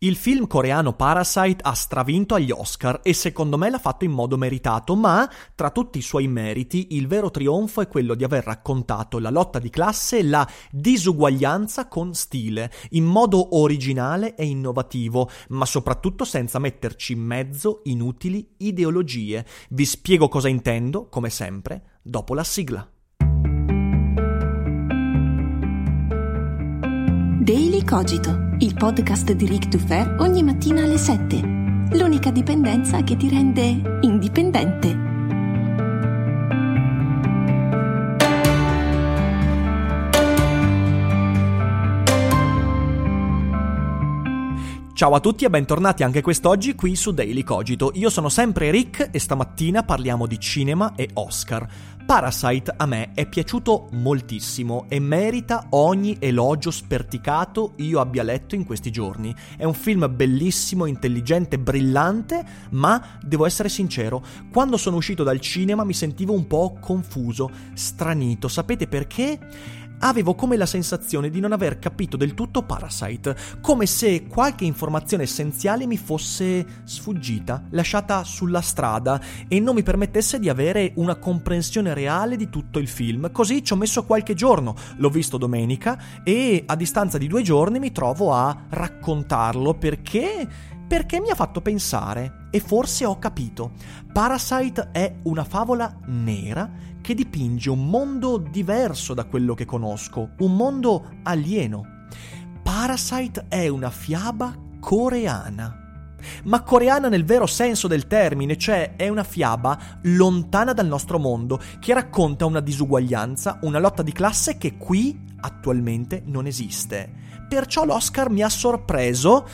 Il film coreano Parasite ha stravinto agli Oscar e secondo me l'ha fatto in modo meritato, ma tra tutti i suoi meriti il vero trionfo è quello di aver raccontato la lotta di classe e la disuguaglianza con stile, in modo originale e innovativo, ma soprattutto senza metterci in mezzo inutili ideologie. Vi spiego cosa intendo, come sempre, dopo la sigla. Daily Cogito, il podcast di Rick Dufer ogni mattina alle 7. L'unica dipendenza che ti rende indipendente. Ciao a tutti e bentornati anche quest'oggi qui su Daily Cogito. Io sono sempre Rick e stamattina parliamo di cinema e Oscar. Parasite a me è piaciuto moltissimo e merita ogni elogio sperticato io abbia letto in questi giorni. È un film bellissimo, intelligente, brillante, ma devo essere sincero, quando sono uscito dal cinema mi sentivo un po' confuso, stranito. Sapete perché? Avevo come la sensazione di non aver capito del tutto Parasite, come se qualche informazione essenziale mi fosse sfuggita, lasciata sulla strada e non mi permettesse di avere una comprensione reale di tutto il film. Così ci ho messo qualche giorno, l'ho visto domenica e a distanza di due giorni mi trovo a raccontarlo perché perché mi ha fatto pensare e forse ho capito. Parasite è una favola nera che dipinge un mondo diverso da quello che conosco, un mondo alieno. Parasite è una fiaba coreana. Ma coreana nel vero senso del termine, cioè è una fiaba lontana dal nostro mondo, che racconta una disuguaglianza, una lotta di classe che qui attualmente non esiste. Perciò l'Oscar mi ha sorpreso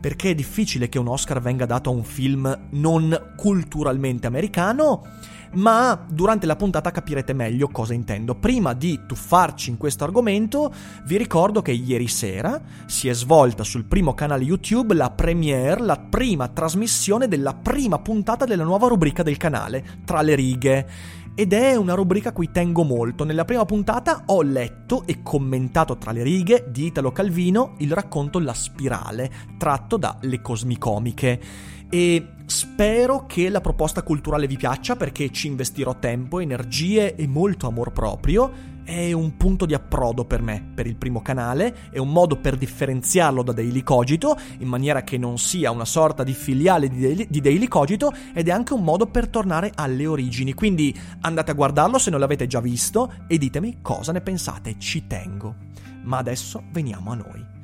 perché è difficile che un Oscar venga dato a un film non culturalmente americano, ma durante la puntata capirete meglio cosa intendo. Prima di tuffarci in questo argomento, vi ricordo che ieri sera si è svolta sul primo canale YouTube la premiere, la prima trasmissione della prima puntata della nuova rubrica del canale, Tra le righe ed è una rubrica a cui tengo molto. Nella prima puntata ho letto e commentato tra le righe di Italo Calvino il racconto La spirale, tratto da Le Cosmicomiche. E spero che la proposta culturale vi piaccia perché ci investirò tempo, energie e molto amor proprio è un punto di approdo per me, per il primo canale, è un modo per differenziarlo da Daily Cogito, in maniera che non sia una sorta di filiale di Daily, di Daily Cogito, ed è anche un modo per tornare alle origini. Quindi andate a guardarlo se non l'avete già visto e ditemi cosa ne pensate, ci tengo. Ma adesso veniamo a noi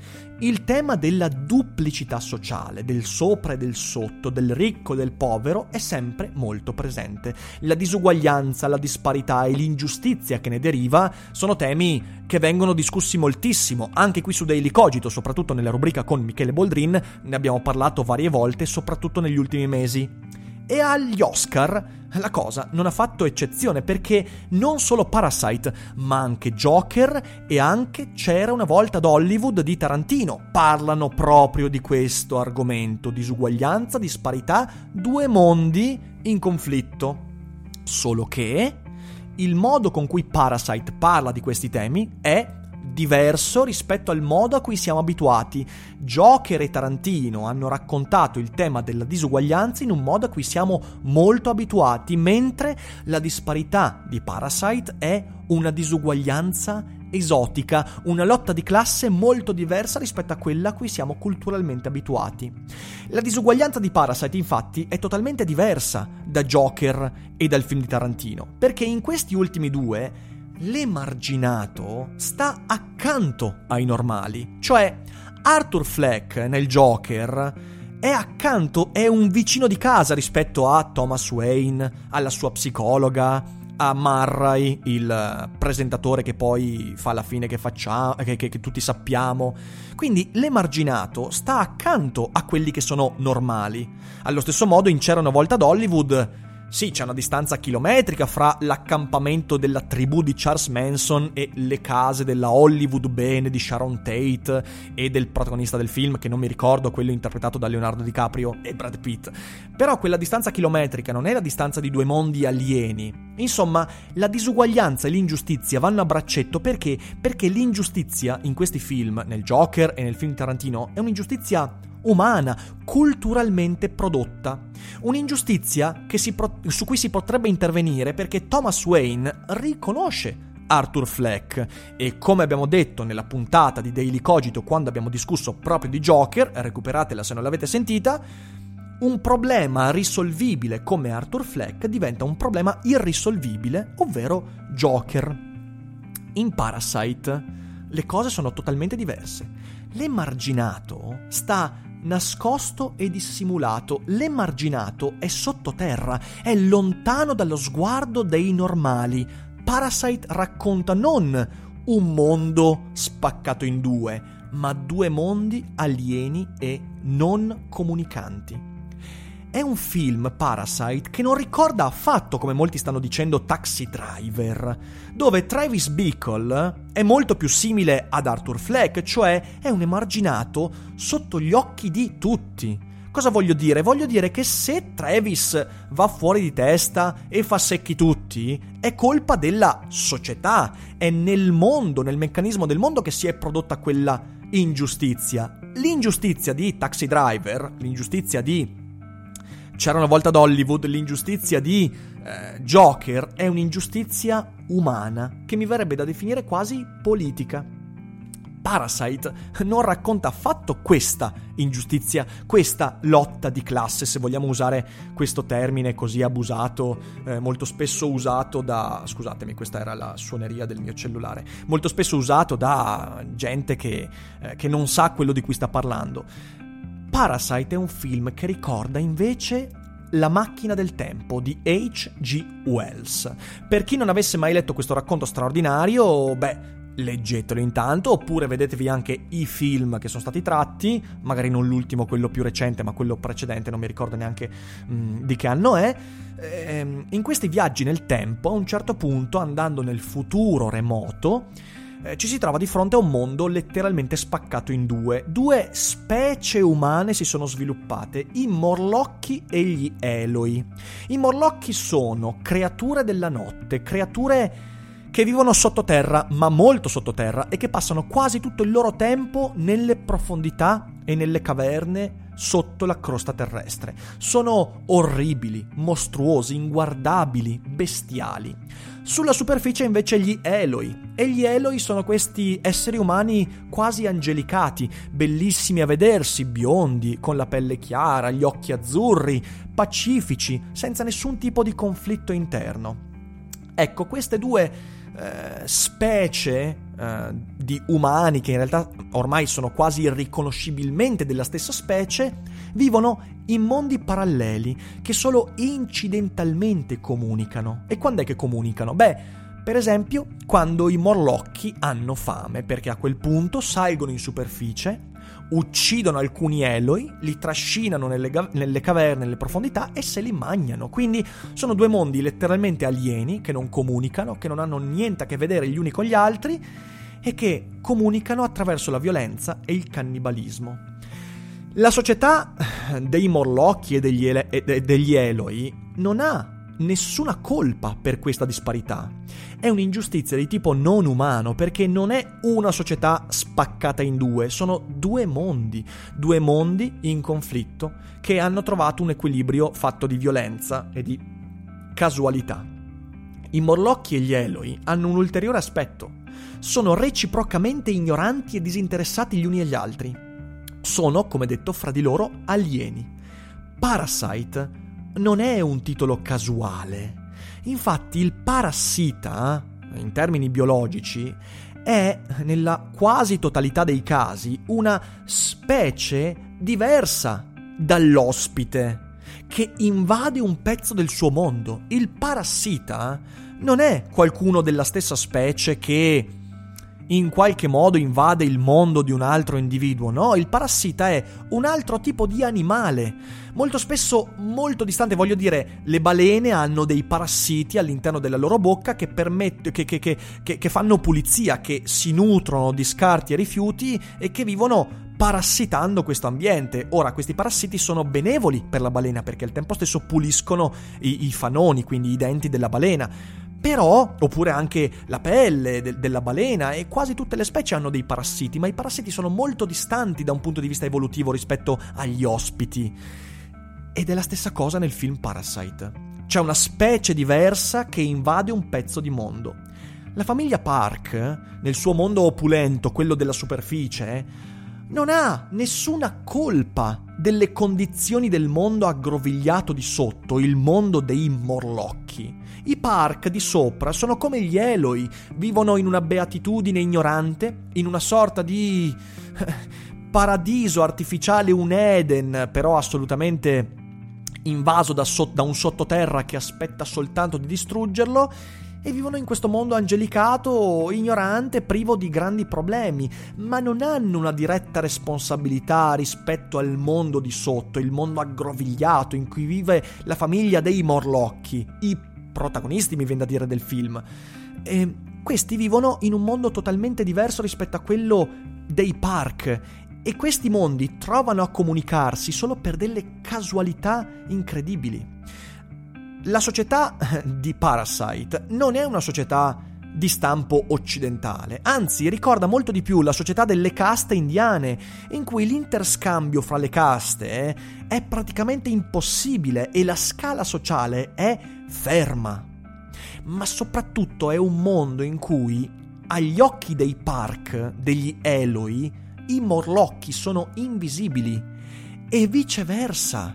il tema della duplicità sociale, del sopra e del sotto, del ricco e del povero è sempre molto presente. La disuguaglianza, la disparità e l'ingiustizia che ne deriva sono temi che vengono discussi moltissimo, anche qui su Daily Cogito, soprattutto nella rubrica con Michele Boldrin, ne abbiamo parlato varie volte, soprattutto negli ultimi mesi. E agli Oscar la cosa non ha fatto eccezione perché non solo Parasite, ma anche Joker e anche C'era una volta ad Hollywood di Tarantino parlano proprio di questo argomento, disuguaglianza, disparità, due mondi in conflitto. Solo che il modo con cui Parasite parla di questi temi è diverso rispetto al modo a cui siamo abituati. Joker e Tarantino hanno raccontato il tema della disuguaglianza in un modo a cui siamo molto abituati, mentre la disparità di Parasite è una disuguaglianza esotica, una lotta di classe molto diversa rispetto a quella a cui siamo culturalmente abituati. La disuguaglianza di Parasite infatti è totalmente diversa da Joker e dal film di Tarantino, perché in questi ultimi due l'emarginato sta accanto ai normali. Cioè, Arthur Fleck nel Joker è accanto, è un vicino di casa rispetto a Thomas Wayne, alla sua psicologa, a Murray, il presentatore che poi fa la fine che facciamo, che, che, che tutti sappiamo. Quindi l'emarginato sta accanto a quelli che sono normali. Allo stesso modo in C'era una volta ad Hollywood sì, c'è una distanza chilometrica fra l'accampamento della tribù di Charles Manson e le case della Hollywood bene di Sharon Tate e del protagonista del film, che non mi ricordo, quello interpretato da Leonardo DiCaprio e Brad Pitt. Però quella distanza chilometrica non è la distanza di due mondi alieni. Insomma, la disuguaglianza e l'ingiustizia vanno a braccetto perché? Perché l'ingiustizia in questi film, nel Joker e nel film Tarantino, è un'ingiustizia umana, culturalmente prodotta. Un'ingiustizia pro- su cui si potrebbe intervenire perché Thomas Wayne riconosce Arthur Fleck e come abbiamo detto nella puntata di Daily Cogito quando abbiamo discusso proprio di Joker, recuperatela se non l'avete sentita, un problema risolvibile come Arthur Fleck diventa un problema irrisolvibile, ovvero Joker. In Parasite le cose sono totalmente diverse. L'emarginato sta nascosto e dissimulato. L'emarginato è sottoterra, è lontano dallo sguardo dei normali. Parasite racconta non un mondo spaccato in due, ma due mondi alieni e non comunicanti. È un film, Parasite, che non ricorda affatto, come molti stanno dicendo, Taxi Driver, dove Travis Bickle è molto più simile ad Arthur Fleck, cioè è un emarginato sotto gli occhi di tutti. Cosa voglio dire? Voglio dire che se Travis va fuori di testa e fa secchi tutti, è colpa della società, è nel mondo, nel meccanismo del mondo che si è prodotta quella ingiustizia. L'ingiustizia di Taxi Driver, l'ingiustizia di c'era una volta ad Hollywood, l'ingiustizia di eh, Joker è un'ingiustizia umana, che mi verrebbe da definire quasi politica. Parasite non racconta affatto questa ingiustizia, questa lotta di classe, se vogliamo usare questo termine così abusato, eh, molto spesso usato da... scusatemi, questa era la suoneria del mio cellulare, molto spesso usato da gente che, eh, che non sa quello di cui sta parlando. Parasite è un film che ricorda invece la macchina del tempo di H.G. Wells. Per chi non avesse mai letto questo racconto straordinario, beh, leggetelo intanto, oppure vedetevi anche i film che sono stati tratti, magari non l'ultimo, quello più recente, ma quello precedente, non mi ricordo neanche mh, mm, di che anno è. Ehm, in questi viaggi nel tempo, a un certo punto, andando nel futuro remoto, eh, ci si trova di fronte a un mondo letteralmente spaccato in due. Due specie umane si sono sviluppate, i Morlocchi e gli Eloi. I Morlocchi sono creature della notte, creature che vivono sottoterra, ma molto sottoterra, e che passano quasi tutto il loro tempo nelle profondità e nelle caverne sotto la crosta terrestre. Sono orribili, mostruosi, inguardabili, bestiali. Sulla superficie invece gli Eloi, e gli Eloi sono questi esseri umani quasi angelicati, bellissimi a vedersi, biondi, con la pelle chiara, gli occhi azzurri, pacifici, senza nessun tipo di conflitto interno. Ecco, queste due eh, specie eh, di umani, che in realtà ormai sono quasi irriconoscibilmente della stessa specie, vivono in mondi paralleli che solo incidentalmente comunicano. E quando è che comunicano? Beh, per esempio, quando i morlocchi hanno fame, perché a quel punto salgono in superficie, uccidono alcuni Eloi, li trascinano nelle, ga- nelle, caverne, nelle profondità e se li mangiano. Quindi sono due mondi letteralmente alieni che non comunicano, che non hanno niente a che vedere gli uni con gli altri e che comunicano attraverso la violenza e il cannibalismo. La società dei Morlocchi e degli, ele- e degli Eloi non ha nessuna colpa per questa disparità. È un'ingiustizia di tipo non umano perché non è una società spaccata in due, sono due mondi, due mondi in conflitto che hanno trovato un equilibrio fatto di violenza e di casualità. I Morlocchi e gli Eloi hanno un ulteriore aspetto. Sono reciprocamente ignoranti e disinteressati gli uni agli altri sono, come detto, fra di loro alieni. Parasite non è un titolo casuale. Infatti il parassita, in termini biologici, è, nella quasi totalità dei casi, una specie diversa dall'ospite che invade un pezzo del suo mondo. Il parassita non è qualcuno della stessa specie che in qualche modo invade il mondo di un altro individuo, no? Il parassita è un altro tipo di animale, molto spesso molto distante, voglio dire, le balene hanno dei parassiti all'interno della loro bocca che, permett- che, che, che fanno pulizia, che si nutrono di scarti e rifiuti e che vivono parassitando questo ambiente. Ora, questi parassiti sono benevoli per la balena perché al tempo stesso puliscono i, i fanoni, quindi i denti della balena Però, oppure anche la pelle de- della balena e quasi tutte le specie hanno dei parassiti, ma i parassiti sono molto distanti da un punto di vista evolutivo rispetto agli ospiti. Ed è la stessa cosa nel film Parasite. C'è una specie diversa che invade un pezzo di mondo. La famiglia Park, nel suo mondo opulento, quello della superficie, non ha nessuna colpa delle condizioni del mondo aggrovigliato di sotto, il mondo dei morlocchi. I park di sopra sono come gli Eloi, vivono in una beatitudine ignorante, in una sorta di paradiso artificiale, un Eden, però assolutamente invaso da, so- da un sottoterra che aspetta soltanto di distruggerlo e vivono in questo mondo angelicato, ignorante, privo di grandi problemi, ma non hanno una diretta responsabilità rispetto al mondo di sotto, il mondo aggrovigliato in cui vive la famiglia dei Morlocchi, i protagonisti, mi viene da dire, del film. E questi vivono in un mondo totalmente diverso rispetto a quello dei park e questi mondi trovano a comunicarsi solo per delle casualità incredibili. La società di Parasite non è una società di stampo occidentale, anzi ricorda molto di più la società delle caste indiane, in cui l'interscambio fra le caste eh, è praticamente impossibile e la scala sociale è ferma. Ma soprattutto è un mondo in cui, agli occhi dei park, degli Eloi, i morlocchi sono invisibili e viceversa.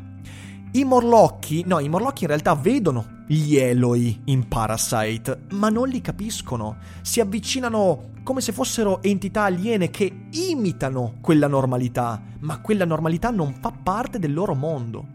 I morlocchi, no, i morlocchi in realtà vedono gli Eloi in Parasite, ma non li capiscono. Si avvicinano come se fossero entità aliene che imitano quella normalità, ma quella normalità non fa parte del loro mondo.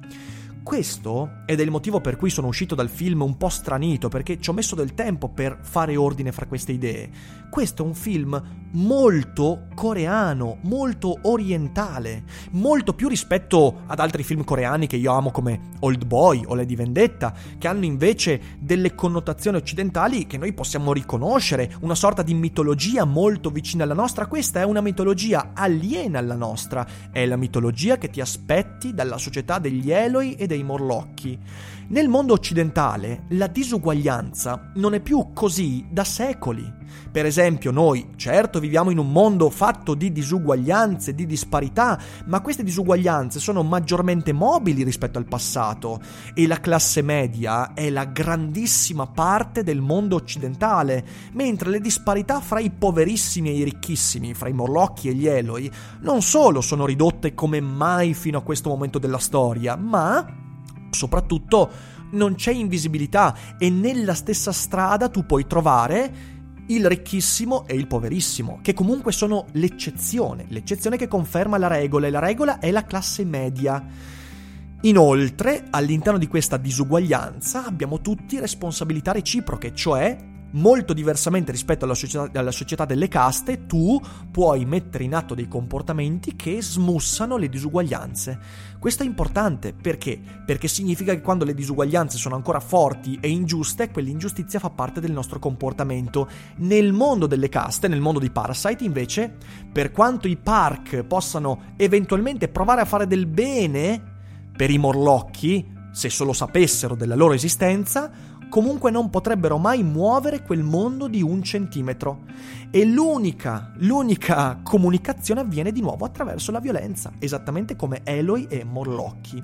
Questo ed è il motivo per cui sono uscito dal film un po' stranito, perché ci ho messo del tempo per fare ordine fra queste idee. Questo è un film molto coreano, molto orientale, molto più rispetto ad altri film coreani che io amo come Old Boy o Lady Vendetta, che hanno invece delle connotazioni occidentali che noi possiamo riconoscere, una sorta di mitologia molto vicina alla nostra. Questa è una mitologia aliena alla nostra, è la mitologia che ti aspetti dalla società degli Eloi e dei Morlocchi. Nel mondo occidentale la disuguaglianza non è più così da secoli. Per esempio, noi certo viviamo in un mondo fatto di disuguaglianze, di disparità, ma queste disuguaglianze sono maggiormente mobili rispetto al passato e la classe media è la grandissima parte del mondo occidentale, mentre le disparità fra i poverissimi e i ricchissimi, fra i morlocchi e gli eloi, non solo sono ridotte come mai fino a questo momento della storia, ma soprattutto non c'è invisibilità e nella stessa strada tu puoi trovare il ricchissimo e il poverissimo, che comunque sono l'eccezione, l'eccezione che conferma la regola e la regola è la classe media. Inoltre, all'interno di questa disuguaglianza abbiamo tutti responsabilità reciproche, cioè molto diversamente rispetto alla società, alla società, delle caste, tu puoi mettere in atto dei comportamenti che smussano le disuguaglianze. Questo è importante perché? Perché significa che quando le disuguaglianze sono ancora forti e ingiuste, quell'ingiustizia fa parte del nostro comportamento. Nel mondo delle caste, nel mondo di Parasite, invece, per quanto i park possano eventualmente provare a fare del bene per i morlocchi, se solo sapessero della loro esistenza, comunque non potrebbero mai muovere quel mondo di un centimetro. E l'unica, l'unica comunicazione avviene di nuovo attraverso la violenza, esattamente come Eloi e Morlocchi.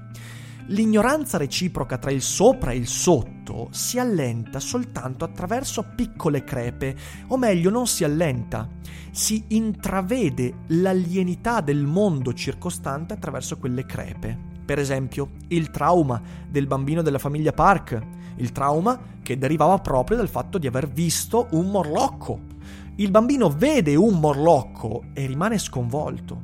L'ignoranza reciproca tra il sopra e il sotto si allenta soltanto attraverso piccole crepe, o meglio non si allenta, si intravede l'alienità del mondo circostante attraverso quelle crepe. Per esempio, il trauma del bambino della famiglia Park, il trauma che derivava proprio dal fatto di aver visto un morlocco. Il bambino vede un morlocco e rimane sconvolto.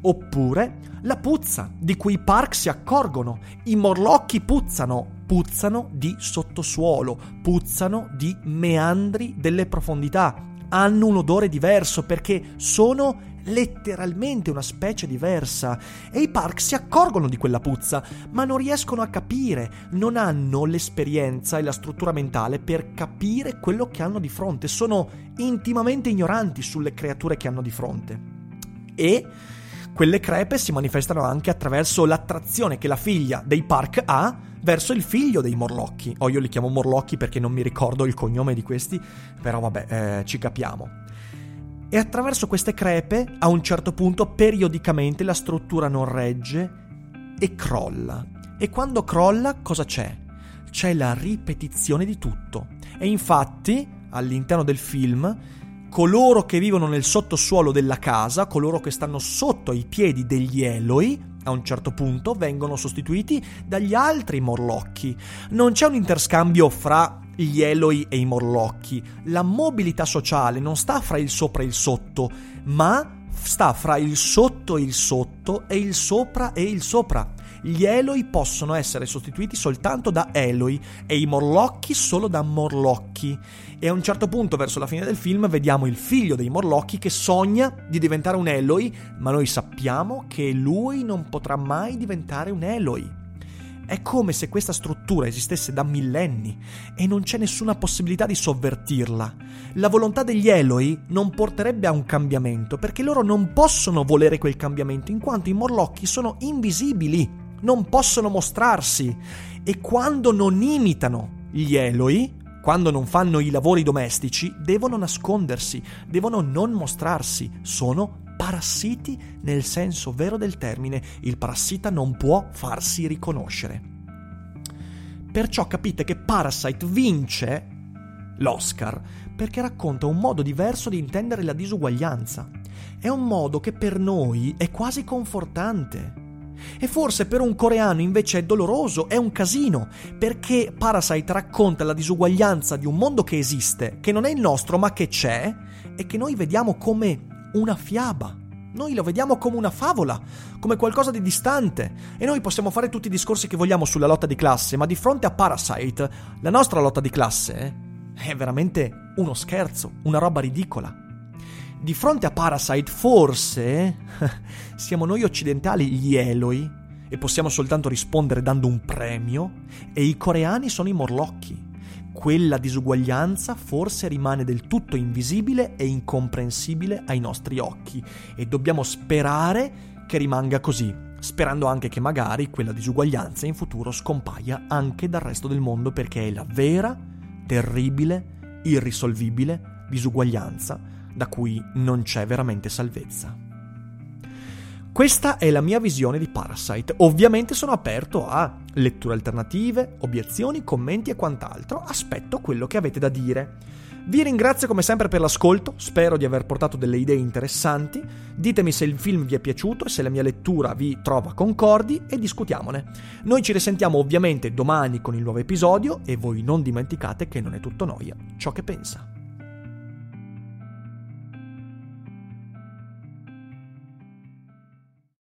Oppure la puzza, di cui i Park si accorgono. I morlocchi puzzano, puzzano di sottosuolo, puzzano di meandri delle profondità. Hanno un odore diverso perché sono letteralmente una specie diversa e i Park si accorgono di quella puzza, ma non riescono a capire, non hanno l'esperienza e la struttura mentale per capire quello che hanno di fronte, sono intimamente ignoranti sulle creature che hanno di fronte. E Quelle crepe si manifestano anche attraverso l'attrazione che la figlia dei Park ha verso il figlio dei Morlocchi. O oh, io li chiamo Morlocchi perché non mi ricordo il cognome di questi, però vabbè, eh, ci capiamo. E attraverso queste crepe, a un certo punto, periodicamente la struttura non regge e crolla. E quando crolla, cosa c'è? C'è la ripetizione di tutto. E infatti, all'interno del film, coloro che vivono nel sottosuolo della casa, coloro che stanno sotto i piedi degli Eloi, a un certo punto vengono sostituiti dagli altri morlocchi. Non c'è un interscambio fra gli Eloi e i morlocchi. La mobilità sociale non sta fra il sopra e il sotto, ma sta fra il sotto e il sotto e il sopra e il sopra. Gli Eloi possono essere sostituiti soltanto da Eloi e i Morlocchi solo da Morlocchi. E a un certo punto, verso la fine del film, vediamo il figlio dei Morlocchi che sogna di diventare un Eloi, ma noi sappiamo che lui non potrà mai diventare un Eloi. È come se questa struttura esistesse da millenni e non c'è nessuna possibilità di sovvertirla. La volontà degli Eloi non porterebbe a un cambiamento perché loro non possono volere quel cambiamento in quanto i Morlocchi sono invisibili non possono mostrarsi e quando non imitano gli Eloi, quando non fanno i lavori domestici, devono nascondersi, devono non mostrarsi, sono parassiti nel senso vero del termine, il parassita non può farsi riconoscere. Perciò capite che Parasite vince l'Oscar perché racconta un modo diverso di intendere la disuguaglianza. È un modo che per noi è quasi confortante. E forse per un coreano invece è doloroso, è un casino, perché Parasite racconta la disuguaglianza di un mondo che esiste, che non è il nostro ma che c'è, e che noi vediamo come una fiaba. Noi lo vediamo come una favola, come qualcosa di distante. E noi possiamo fare tutti i discorsi che vogliamo sulla lotta di classe, ma di fronte a Parasite, la nostra lotta di classe è veramente uno scherzo, una roba ridicola. Di fronte a Parasite forse siamo noi occidentali gli Eloi e possiamo soltanto rispondere dando un premio e i coreani sono i morlocchi. Quella disuguaglianza forse rimane del tutto invisibile e incomprensibile ai nostri occhi e dobbiamo sperare che rimanga così, sperando anche che magari quella disuguaglianza in futuro scompaia anche dal resto del mondo perché è la vera, terribile, irrisolvibile disuguaglianza da cui non c'è veramente salvezza. Questa è la mia visione di Parasite. Ovviamente sono aperto a letture alternative, obiezioni, commenti e quant'altro. Aspetto quello che avete da dire. Vi ringrazio come sempre per l'ascolto, spero di aver portato delle idee interessanti. Ditemi se il film vi è piaciuto e se la mia lettura vi trova concordi e discutiamone. Noi ci risentiamo ovviamente domani con il nuovo episodio e voi non dimenticate che non è tutto noia ciò che pensa.